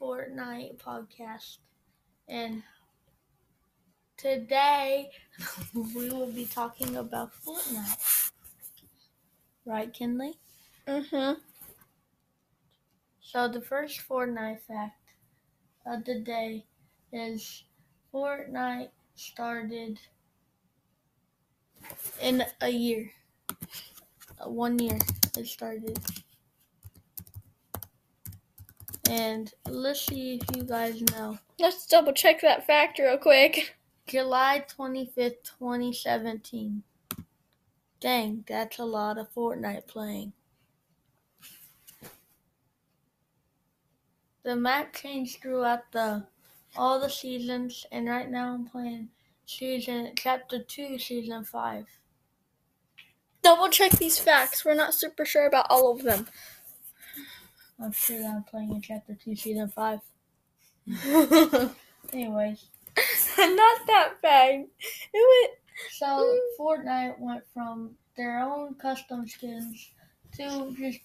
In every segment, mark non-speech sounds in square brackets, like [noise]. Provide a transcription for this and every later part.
Fortnite podcast. And today [laughs] we will be talking about Fortnite. Right, Kinley? Mm-hmm. So the first Fortnite fact of the day is Fortnite started in a year. Uh, One year it started. And let's see if you guys know. Let's double check that fact real quick. July 25th, 2017. Dang, that's a lot of Fortnite playing. The map changed throughout the all the seasons, and right now I'm playing season chapter two, season five. Double check these facts. We're not super sure about all of them. I'm sure that I'm playing in chapter two, season five. [laughs] Anyways. [laughs] not that bad. It so [laughs] Fortnite went from their own custom skins to just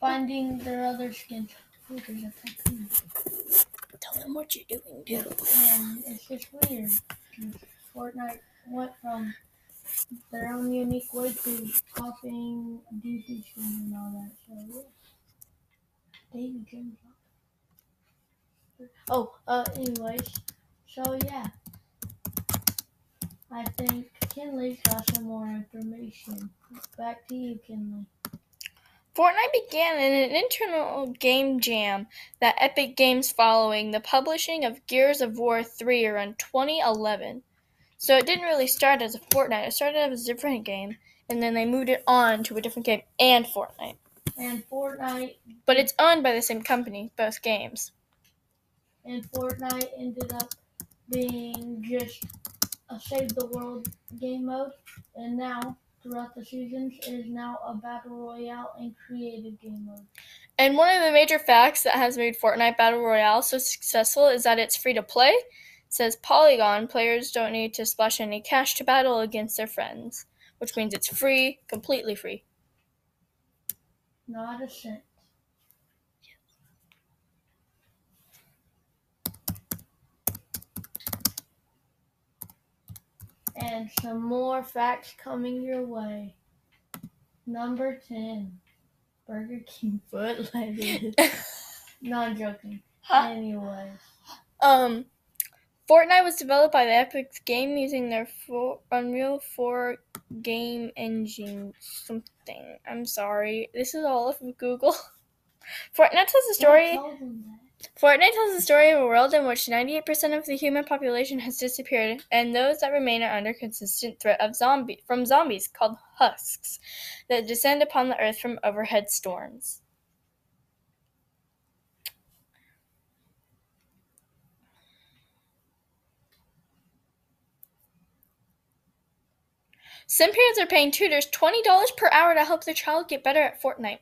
finding their other skins. Ooh, there's a tycoon. tell them what you're doing, dude. and it's just weird. Fortnite went from their own unique way to copying DC skins and all that. So yeah, Oh, uh, anyways, so yeah, I think Kinley's got some more information. Back to you, Kinley. Fortnite began in an internal game jam that Epic Games following the publishing of Gears of War 3 around 2011. So it didn't really start as a Fortnite, it started as a different game, and then they moved it on to a different game and Fortnite. And Fortnite But it's owned by the same company, both games. and Fortnite ended up being just a save the world game mode, and now throughout the seasons it is now a battle royale and creative game mode. And one of the major facts that has made Fortnite Battle Royale so successful is that it's free to play. It says Polygon players don't need to splash any cash to battle against their friends, which means it's free, completely free. Not a cent. And some more facts coming your way. Number 10 Burger King foot [laughs] lettuce. [laughs] Not joking. Anyways. Um, Fortnite was developed by the Epic game using their Unreal 4 game engine something. I'm sorry. This is all of Google. [laughs] Fortnite tells the story. Don't tell them that. Fortnite tells the story of a world in which 98% of the human population has disappeared, and those that remain are under consistent threat of zombie from zombies called husks that descend upon the earth from overhead storms. Some parents are paying tutors $20 per hour to help their child get better at Fortnite.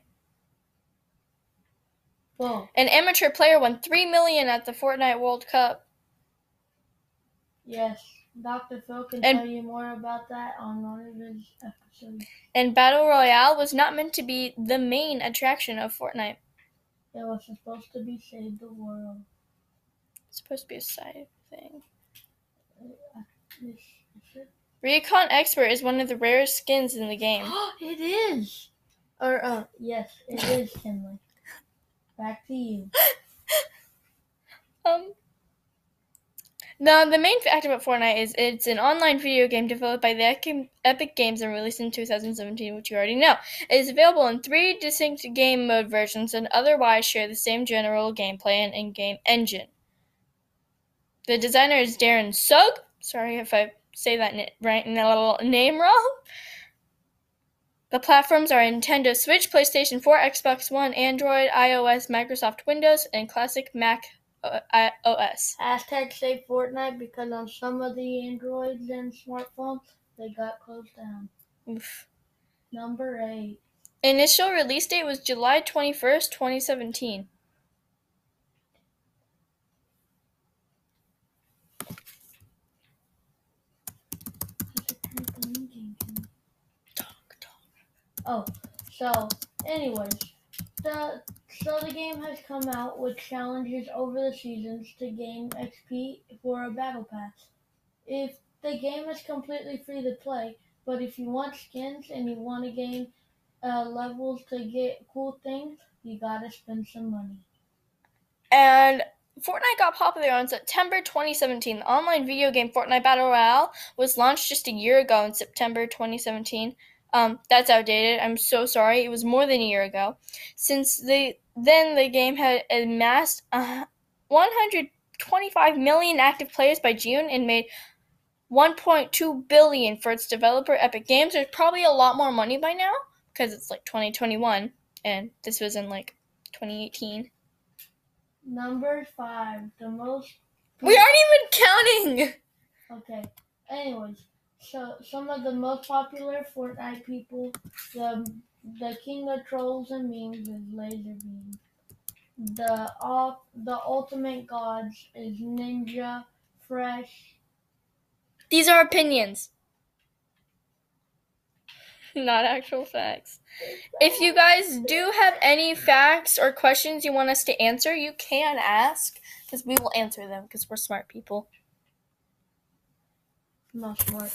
Whoa. An amateur player won 3 million at the Fortnite World Cup. Yes. Dr. Phil can And- tell you more about that on one of his episodes. And Battle Royale was not meant to be the main attraction of Fortnite. It was supposed to be Save the World. It's supposed to be a side thing. This Recon Expert is one of the rarest skins in the game. [gasps] it is. Or uh, yes, it [laughs] is Kinley. Back to you. [laughs] Um. Now, the main fact about Fortnite is it's an online video game developed by the Epic Games and released in 2017, which you already know. It is available in three distinct game mode versions and otherwise share the same general gameplay and in-game engine. The designer is Darren Sugg. Sorry if I say that right na- name wrong. The platforms are Nintendo Switch, PlayStation 4, Xbox One, Android, iOS, Microsoft Windows, and classic Mac uh, OS. Hashtag save Fortnite because on some of the Androids and smartphones they got closed down. Oof. Number eight. Initial release date was July 21st, 2017. That's a trampoline game. Kinley. Oh, so Anyways, the so the game has come out with challenges over the seasons to gain XP for a battle pass. If the game is completely free to play, but if you want skins and you want to gain uh, levels to get cool things, you gotta spend some money. And Fortnite got popular on September 2017. The online video game Fortnite Battle Royale was launched just a year ago in September 2017. Um, that's outdated. I'm so sorry. It was more than a year ago. Since the then the game had amassed uh, 125 million active players by June and made 1.2 billion for its developer Epic Games. There's probably a lot more money by now because it's like 2021 and this was in like 2018. Number five, the most. We aren't even counting. Okay. Anyways, so some of the most popular Fortnite people, the the king of trolls and memes is Lazarbeam. The all the ultimate gods is Ninja, Fresh. These are opinions, [laughs] not actual facts. If you guys do have any facts or questions you want us to answer, you can ask because we will answer them because we're smart people. Not smart.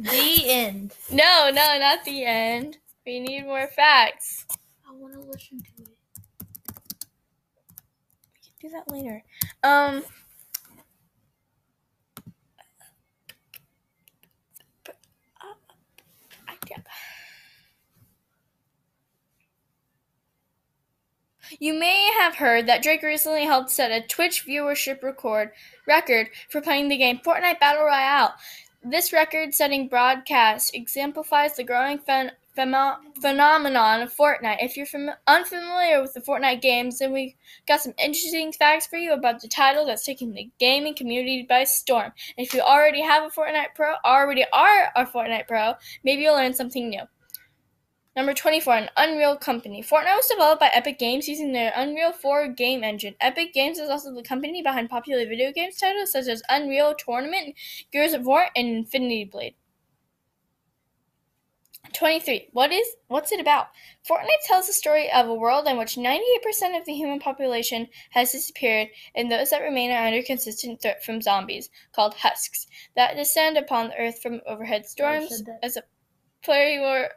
The end. No, no, not the end. We need more facts. I want to listen to it. We can do that later. Um. but, uh, I get- You may have heard that Drake recently helped set a Twitch viewership record record for playing the game Fortnite Battle Royale. This record-setting broadcast exemplifies the growing phen- phenomenon of Fortnite. If you're fam- unfamiliar with the Fortnite games, then we got some interesting facts for you about the title that's taking the gaming community by storm. If you already have a Fortnite Pro, already are a Fortnite Pro, maybe you'll learn something new. Number 24, an Unreal Company. Fortnite was developed by Epic Games using their Unreal 4 game engine. Epic Games is also the company behind popular video games titles such as Unreal Tournament, Gears of War, and Infinity Blade. 23. What is what's it about? Fortnite tells the story of a world in which 98% of the human population has disappeared and those that remain are under consistent threat from zombies called husks that descend upon the earth from overhead storms. As a player you are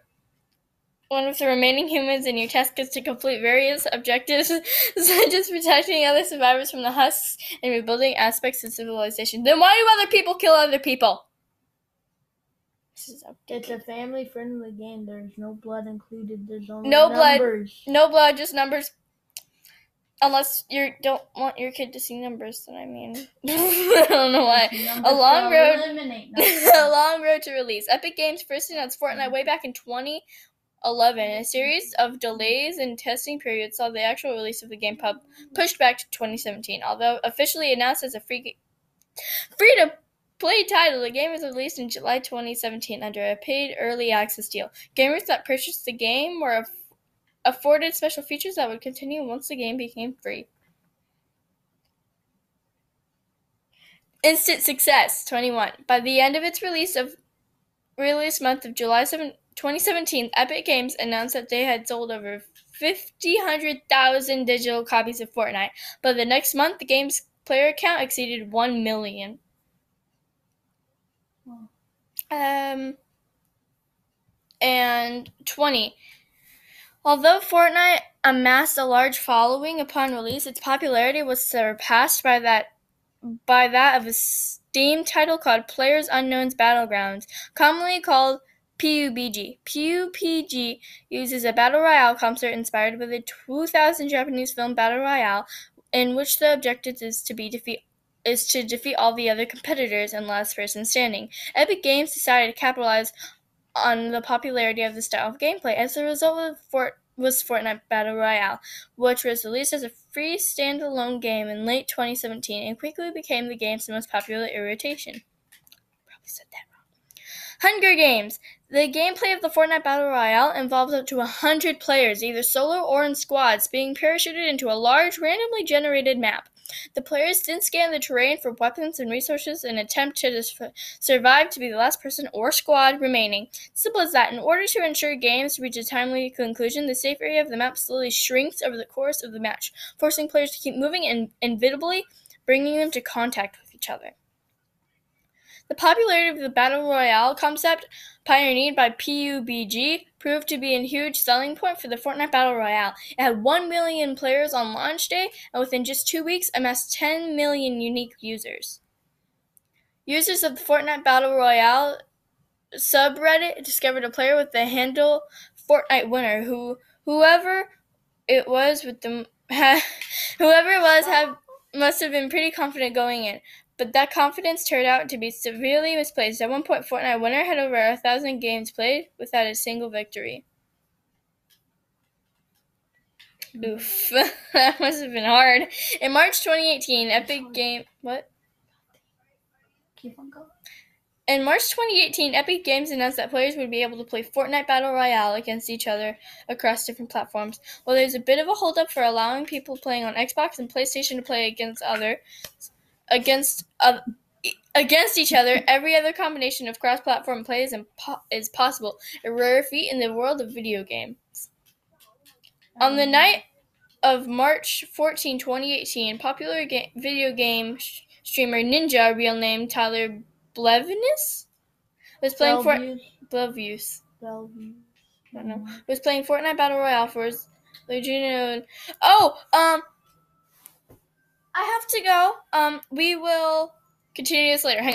one of the remaining humans and your task is to complete various objectives [laughs] such as protecting other survivors from the husks and rebuilding aspects of civilization. Then why do other people kill other people? This is It's a family friendly game. There's no blood included. There's only No blood. No blood, just numbers. Unless you don't want your kid to see numbers, then I mean, [laughs] I don't know why. A long road- [laughs] a long road to release. Epic Games first announced Fortnite way back in 2011. A series of delays and testing periods saw the actual release of the game pub pushed back to 2017. Although officially announced as a free free to play title, the game was released in July 2017 under a paid early access deal. Gamers that purchased the game were aff- afforded special features that would continue once the game became free. Instant success 21. By the end of its release of release month of July 7, 2017, Epic Games announced that they had sold over 50,000 digital copies of Fortnite. but the next month, the game's player count exceeded 1 million. Um and 20. Although Fortnite amassed a large following upon release, its popularity was surpassed by that by that of a Steam title called Players Unknown's Battlegrounds, commonly called PUBG. PUBG uses a battle royale concept inspired by the 2000 Japanese film Battle Royale, in which the objective is to be defeat is to defeat all the other competitors and last person standing. Epic Games decided to capitalize on the popularity of the style of gameplay. As a result of Fort was Fortnite Battle Royale, which was released as a free standalone game in late 2017 and quickly became the game's most popular iteration. Probably said that wrong. Hunger Games. The gameplay of the Fortnite Battle Royale involves up to 100 players, either solo or in squads, being parachuted into a large, randomly generated map. The players then scan the terrain for weapons and resources and attempt to dis- survive to be the last person or squad remaining. Simple as that. In order to ensure games reach a timely conclusion, the safe area of the map slowly shrinks over the course of the match, forcing players to keep moving and inevitably bringing them to contact with each other. The popularity of the Battle Royale concept, pioneered by PUBG, proved to be a huge selling point for the Fortnite Battle Royale. It had 1 million players on launch day and within just two weeks amassed 10 million unique users. Users of the Fortnite Battle Royale subreddit discovered a player with the handle Fortnite Winner, who whoever it was with the [laughs] whoever it was had must have been pretty confident going in but that confidence turned out to be severely misplaced. At one point, Fortnite winner had over a thousand games played without a single victory. Oof, [laughs] that must have been hard. In March 2018, Epic Game what? Keep on going. In March 2018, Epic Games announced that players would be able to play Fortnite Battle Royale against each other across different platforms. While there's a bit of a holdup for allowing people playing on Xbox and PlayStation to play against others, against uh, against each other. Every other combination of cross-platform play is, impo- is possible, a rare feat in the world of video games. On the night of March 14, 2018, popular ga- video game sh- streamer Ninja, real name Tyler Blevinus, was playing for. Blevius. I don't know. Was playing Fortnite Battle Royale for his Legion. Oh, um, I have to go. Um, we will continue this later. Hang on.